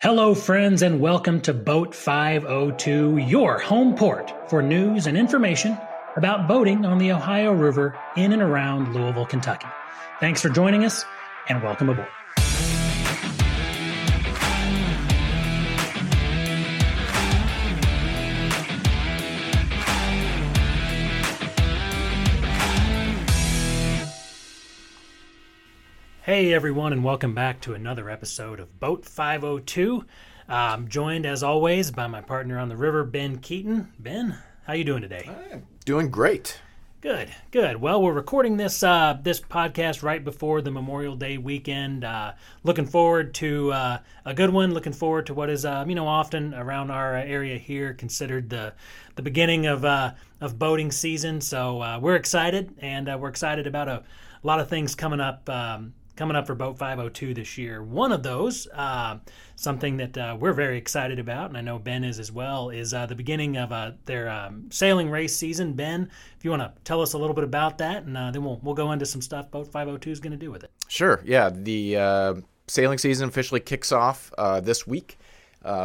Hello, friends, and welcome to Boat 502, your home port for news and information about boating on the Ohio River in and around Louisville, Kentucky. Thanks for joining us, and welcome aboard. Hey everyone, and welcome back to another episode of Boat 502. I'm joined as always by my partner on the river, Ben Keaton. Ben, how you doing today? I'm doing great. Good, good. Well, we're recording this uh, this podcast right before the Memorial Day weekend. Uh, looking forward to uh, a good one. Looking forward to what is uh, you know often around our area here considered the the beginning of uh, of boating season. So uh, we're excited, and we're excited about a, a lot of things coming up. Um, coming up for Boat 502 this year. One of those, uh, something that uh, we're very excited about, and I know Ben is as well, is uh, the beginning of uh, their um, sailing race season. Ben, if you want to tell us a little bit about that, and uh, then we'll we'll go into some stuff Boat 502 is going to do with it. Sure. Yeah. The sailing season officially kicks off this week.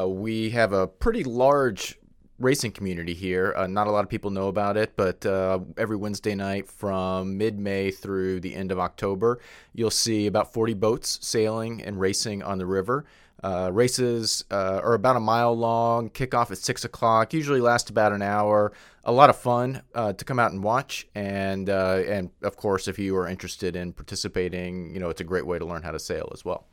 we have a pretty large racing community here. Uh, not a lot of people know about it, but uh, every Wednesday night from mid May through the end of October, you'll see about 40 boats sailing and racing on the river. Uh, races uh, are about a mile long, kick off at 6 o'clock, usually last about an hour. A lot of fun uh, to come out and watch. And, uh, and of course, if you are interested in participating, you know, it's a great way to learn how to sail as well.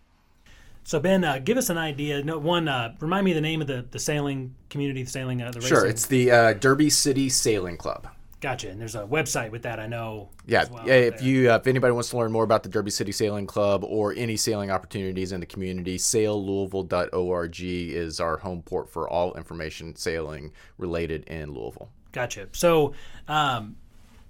So Ben, uh, give us an idea. No, one, uh, remind me the name of the, the sailing community, the sailing, uh, the Sure, it's the uh, Derby City Sailing Club. Gotcha. And there's a website with that. I know. Yeah, well yeah. If there. you, uh, if anybody wants to learn more about the Derby City Sailing Club or any sailing opportunities in the community, saillouisville.org is our home port for all information sailing related in Louisville. Gotcha. So, um,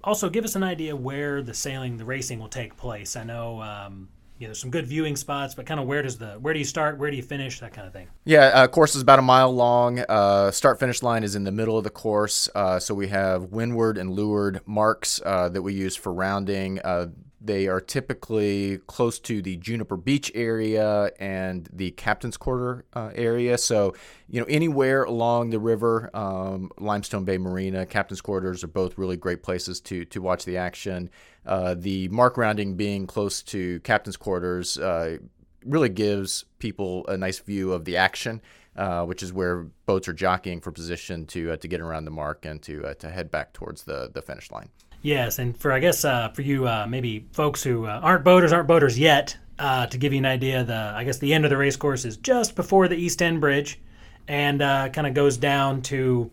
also give us an idea where the sailing, the racing will take place. I know. Um, you know some good viewing spots but kind of where does the where do you start where do you finish that kind of thing? Yeah uh, course is about a mile long. Uh, start finish line is in the middle of the course. Uh, so we have windward and leeward marks uh, that we use for rounding. Uh, they are typically close to the Juniper Beach area and the Captain's Quarter uh, area. So, you know, anywhere along the river, um, Limestone Bay Marina, Captain's Quarters are both really great places to to watch the action. Uh, the mark rounding being close to Captain's Quarters uh, really gives people a nice view of the action. Uh, which is where boats are jockeying for position to uh, to get around the mark and to uh, to head back towards the the finish line. Yes, and for I guess uh, for you uh, maybe folks who uh, aren't boaters, aren't boaters yet, uh, to give you an idea, the I guess the end of the race course is just before the East End Bridge, and uh, kind of goes down to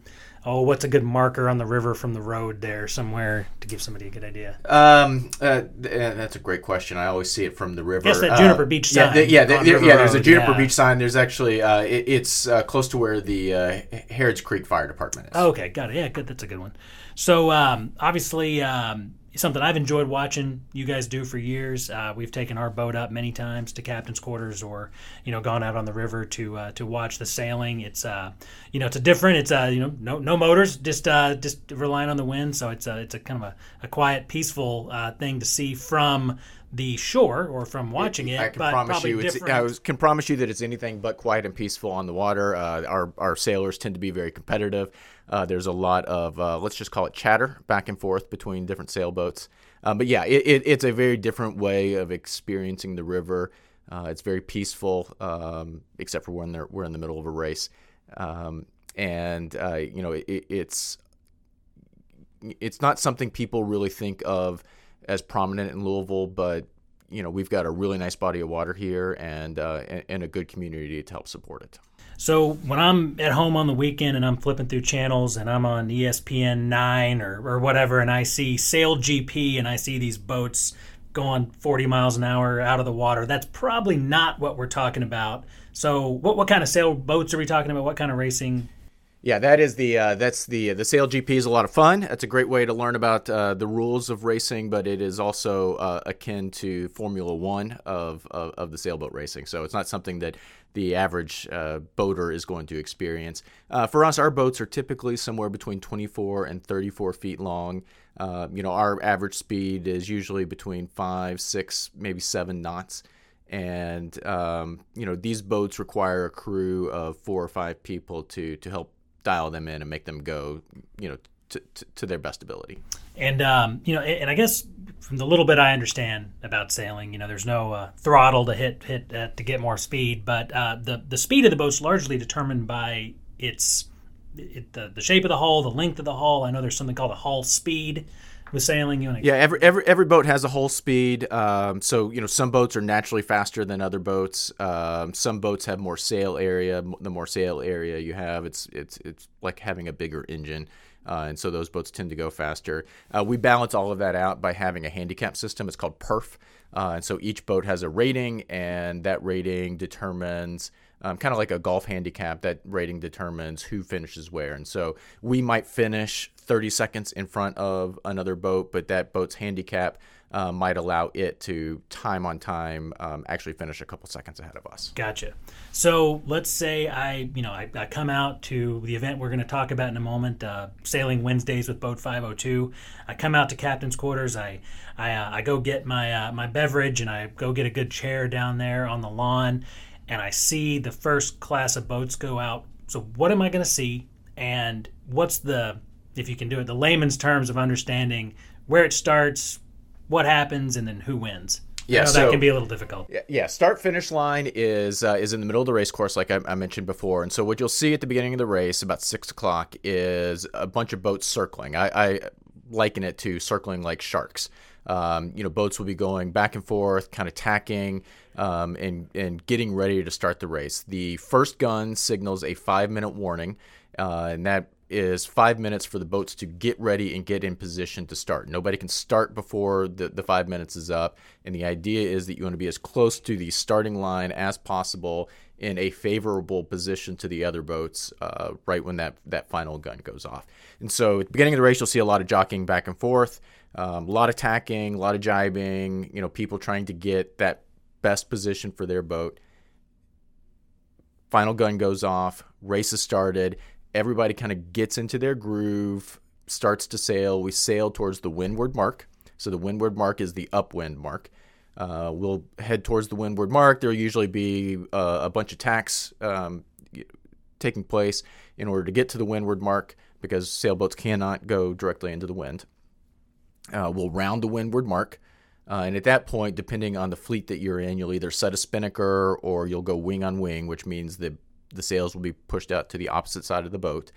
oh, what's a good marker on the river from the road there somewhere to give somebody a good idea? Um, uh, that's a great question. I always see it from the river. Yes, that Juniper Beach sign. Yeah, yeah, yeah. There's a Juniper yeah. Beach sign. There's actually it, it's close to where the Harrods Creek Fire Department is. Oh, okay, got it. Yeah, good. That's a good one. So um, obviously, um, something I've enjoyed watching you guys do for years. Uh, we've taken our boat up many times to captain's quarters, or you know, gone out on the river to uh, to watch the sailing. It's uh, you know, it's a different. It's uh, you know, no no motors, just uh, just relying on the wind. So it's a it's a kind of a, a quiet, peaceful uh, thing to see from the shore or from watching it. I can promise you, I can promise you that it's anything but quiet and peaceful on the water. Uh, our our sailors tend to be very competitive. Uh, there's a lot of uh, let's just call it chatter back and forth between different sailboats. Um, but yeah, it, it, it's a very different way of experiencing the river. Uh, it's very peaceful, um, except for when we're in the middle of a race, um, and uh, you know it, it's it's not something people really think of as prominent in Louisville, but you know we've got a really nice body of water here and uh, and a good community to help support it. So when I'm at home on the weekend and I'm flipping through channels and I'm on ESPN nine or, or whatever, and I see Sail GP and I see these boats going 40 miles an hour out of the water, that's probably not what we're talking about. So what what kind of sail boats are we talking about? What kind of racing yeah, that is the uh, that's the the Sail GP is a lot of fun. That's a great way to learn about uh, the rules of racing, but it is also uh, akin to Formula One of, of, of the sailboat racing. So it's not something that the average uh, boater is going to experience. Uh, for us, our boats are typically somewhere between 24 and 34 feet long. Uh, you know, our average speed is usually between five, six, maybe seven knots and um, you know these boats require a crew of four or five people to to help dial them in and make them go, you know, to, to, to their best ability. And um, you know, and I guess from the little bit I understand about sailing, you know, there's no uh, throttle to hit hit uh, to get more speed, but uh, the the speed of the boat's largely determined by its it, the the shape of the hull, the length of the hull. I know there's something called a hull speed with sailing. Know, yeah, every every every boat has a hull speed. Um, so you know, some boats are naturally faster than other boats. Um, some boats have more sail area. The more sail area you have, it's it's it's like having a bigger engine. Uh, and so those boats tend to go faster. Uh, we balance all of that out by having a handicap system. It's called PHRF. Uh, and so each boat has a rating, and that rating determines um, kind of like a golf handicap. That rating determines who finishes where. And so we might finish 30 seconds in front of another boat, but that boat's handicap uh, might allow it to time on time um, actually finish a couple seconds ahead of us. Gotcha. So let's say I, you know, I, I come out to the event we're going to talk about in a moment, uh, sailing Wednesdays with Boat 502. I come out to captain's quarters. I, I, uh, I go get my uh, my beverage and I go get a good chair down there on the lawn, and I see the first class of boats go out. So what am I going to see, and what's the, if you can do it, the layman's terms of understanding where it starts, what happens and then who wins. Yeah, so, that can be a little difficult. Yeah, start finish line is uh, is in the middle of the race course, like I, I, mentioned before. And so what you'll see at the beginning of the race, about six o'clock, is a bunch of boats circling. I, I liken it to circling like sharks. Um, you know, boats will be going back and forth, kind of tacking, um, and and getting ready to start the race. The first gun signals a five minute warning, uh, and that is five minutes for the boats to get ready and get in position to start. Nobody can start before the, the five minutes is up. And the idea is that you want to be as close to the starting line as possible in a favorable position to the other boats uh, right when that, that final gun goes off. And so at the beginning of the race, you'll see a lot of jockeying back and forth, um, a lot of tacking, a lot of jibing, you know, people trying to get that best position for their boat. Final gun goes off, race is started everybody kind of gets into their groove, starts to sail. We sail towards the windward mark. So the windward mark is the upwind mark. Uh, we'll head towards the windward mark. There'll usually be uh, a bunch of tacks um, taking place in order to get to the windward mark because sailboats cannot go directly into the wind. Uh, we'll round the windward mark. Uh, and at that point, depending on the fleet that you're in, you'll either set a spinnaker or you'll go wing on wing, which means the the sails will be pushed out to the opposite side of the boat.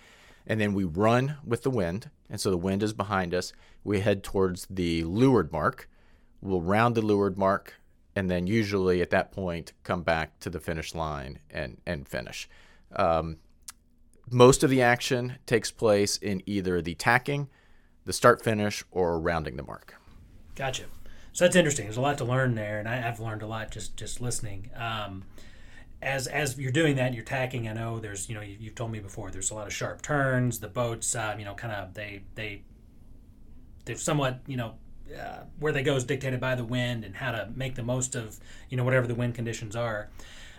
And then we run with the wind. And so the wind is behind us. We head towards the leeward mark. We'll round the leeward mark. And then usually at that point, come back to the finish line and, and finish. Um, most of the action takes place in either the tacking, the start finish, or rounding the mark. Gotcha. So that's interesting. There's a lot to learn there, and I, have learned a lot just just listening. Um, as as you're doing that, you're tacking. I know there's you know you, have told me before. There's a lot of sharp turns. The boats, um, you know, kind of they they they're somewhat you know uh, where they go is dictated by the wind and how to make the most of you know whatever the wind conditions are.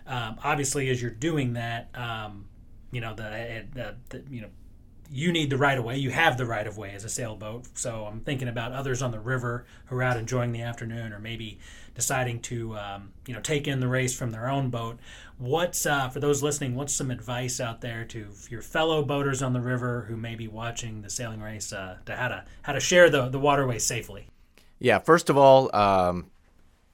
Um, obviously, as you're doing that, um, you know the, uh, the, the you know you need the right of way. You have the right of way as a sailboat. So I'm thinking about others on the river who are out enjoying the afternoon, or maybe deciding to um, you know take in the race from their own boat. What's uh, for those listening? What's some advice out there to your fellow boaters on the river who may be watching the sailing race uh, to how to how to share the the waterway safely? Yeah, first of all, um,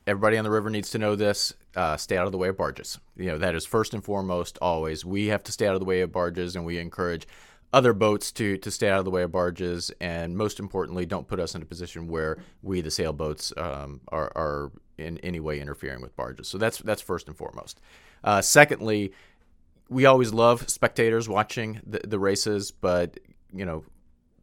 everybody on the river needs to know this. Uh, stay out of the way of barges. You know that is first and foremost. Always, we have to stay out of the way of barges, and we encourage other boats to to stay out of the way of barges, and most importantly, don't put us in a position where we, the sailboats, um, are, are in any way interfering with barges. So that's that's first and foremost. Uh, secondly, we always love spectators watching the, the races, but you know,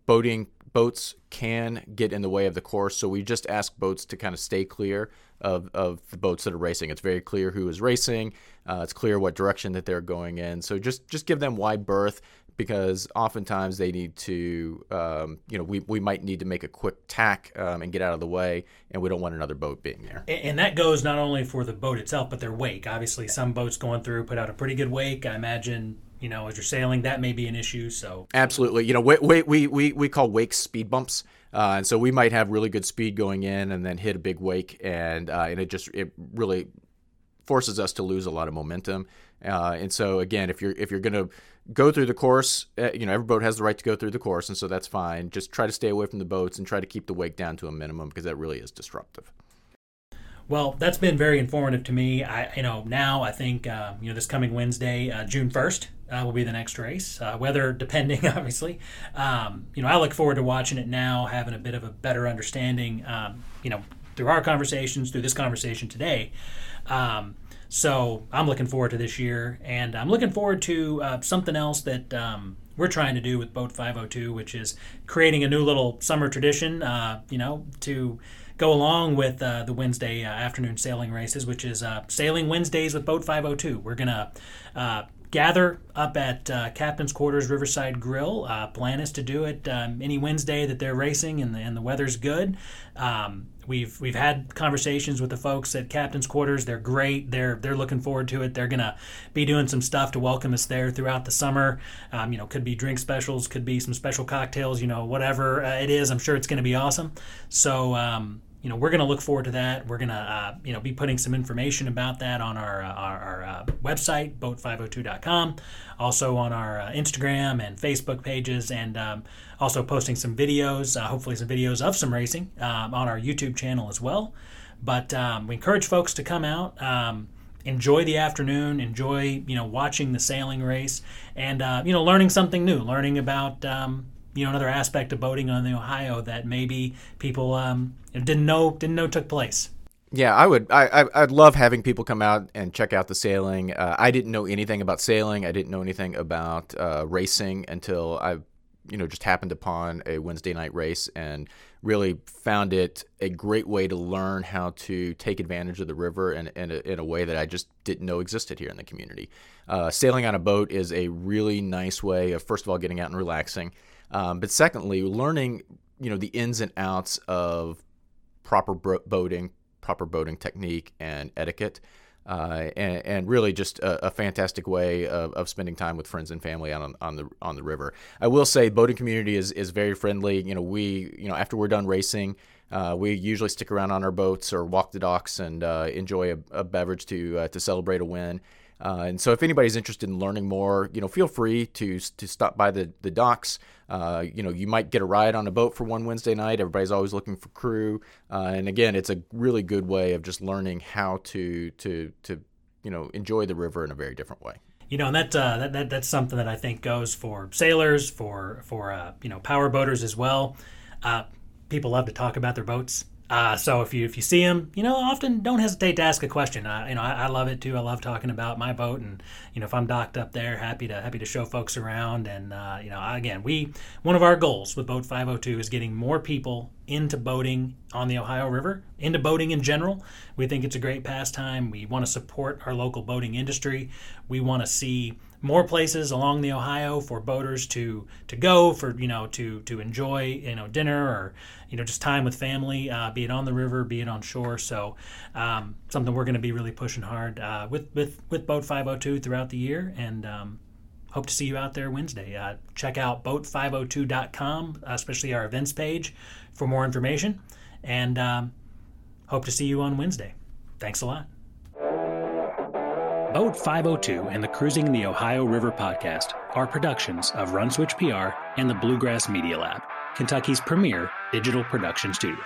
boating boats can get in the way of the course. So we just ask boats to kind of stay clear of, of the boats that are racing. It's very clear who is racing. Uh, it's clear what direction that they're going in. So just just give them wide berth because oftentimes they need to, um, you know, we, we might need to make a quick tack um, and get out of the way, and we don't want another boat being there. And that goes not only for the boat itself, but their wake. Obviously, some boats going through put out a pretty good wake. I imagine, you know, as you're sailing, that may be an issue. So absolutely, you know, we we we, we call wakes speed bumps. Uh, and so we might have really good speed going in and then hit a big wake and uh, and it just it really forces us to lose a lot of momentum. Uh, and so again, if you're if you're going to go through the course, uh, you know every boat has the right to go through the course, and so that's fine. Just try to stay away from the boats and try to keep the wake down to a minimum because that really is disruptive. Well, that's been very informative to me. I, you know, now I think uh, you know this coming Wednesday, uh, June first, uh, will be the next race. Uh, weather depending, obviously. Um, you know, I look forward to watching it now, having a bit of a better understanding. Um, you know, through our conversations, through this conversation today. Um, so I'm looking forward to this year, and I'm looking forward to uh, something else that um, we're trying to do with Boat 502, which is creating a new little summer tradition. Uh, you know, to go along with uh, the Wednesday uh, afternoon sailing races, which is uh, Sailing Wednesdays with Boat 502. We're going to uh, gather up at uh, Captain's Quarters Riverside Grill. Uh, plan is to do it um, any Wednesday that they're racing and the, and the weather's good. Um, we've we've had conversations with the folks at Captain's Quarters. They're great. They're they're looking forward to it. They're gonna be doing some stuff to welcome us there throughout the summer. Um, you know, could be drink specials, could be some special cocktails. You know, whatever uh, it is, I'm sure it's to be awesome. So um, you know, we're going to look forward to that. We're going to, uh, you know, be putting some information about that on our uh, our, our uh, website, boat502.com, also on our uh, Instagram and Facebook pages, and um, also posting some videos, uh, hopefully some videos of some racing um, on our YouTube channel as well. But um, we encourage folks to come out. Um, enjoy the afternoon, enjoy you know watching the sailing race, and uh, you know learning something new, learning about um, you know another aspect of boating on the Ohio that maybe people um, didn't know didn't know took place. Yeah, I would. I, I would love having people come out and check out the sailing. Uh, I didn't know anything about sailing. I didn't know anything about uh, racing until I, you know, just happened upon a Wednesday night race and really found it a great way to learn how to take advantage of the river in, in, a, in a way that I just didn't know existed here in the community. Uh, sailing on a boat is a really nice way of, first of all, getting out and relaxing. Um, but secondly, learning you know the ins and outs of proper boating, proper boating technique and etiquette. Uh, and, and, really just a, a fantastic way of, of, spending time with friends and family on, on the on the river. I will say, boating community is, is very friendly. You know, we you know after we're done racing, uh, we usually stick around on our boats or walk the docks and uh, enjoy a, a, beverage to uh, to celebrate a win. Uh, and so, if anybody's interested in learning more, you know, feel free to to stop by the the docks. Uh, you know, you might get a ride on a boat for one Wednesday night. Everybody's always looking for crew, uh, and again, it's a really good way of just learning how to to to you know enjoy the river in a very different way. You know, and that, uh, that, that that's something that I think goes for sailors, for for uh, you know power boaters as well. Uh, people love to talk about their boats uh, so if you if you see them, you know, often don't hesitate to ask a question. I, you know, I, I, love it too. I love talking about my boat, and you know, if I'm docked up there, happy to happy to show folks around. And uh, you know, again, we one of our goals with Boat 502 is getting more people into boating on the Ohio River, into boating in general. We think it's a great pastime. We want to support our local boating industry. We want to see more places along the Ohio for boaters to to go for you know to to enjoy you know dinner or you know just time with family, uh, be it on the river, be it on shore. So um, something we're going to be really pushing hard uh, with with with Boat 502 throughout the year, and um, hope to see you out there Wednesday. Uh, check out boat502.com, especially our events page, for more information, and um, hope to see you on Wednesday. Thanks a lot. Boat 502 and the Cruising the Ohio River podcast are productions of Run Switch PR and the Bluegrass Media Lab, Kentucky's premier digital production studio.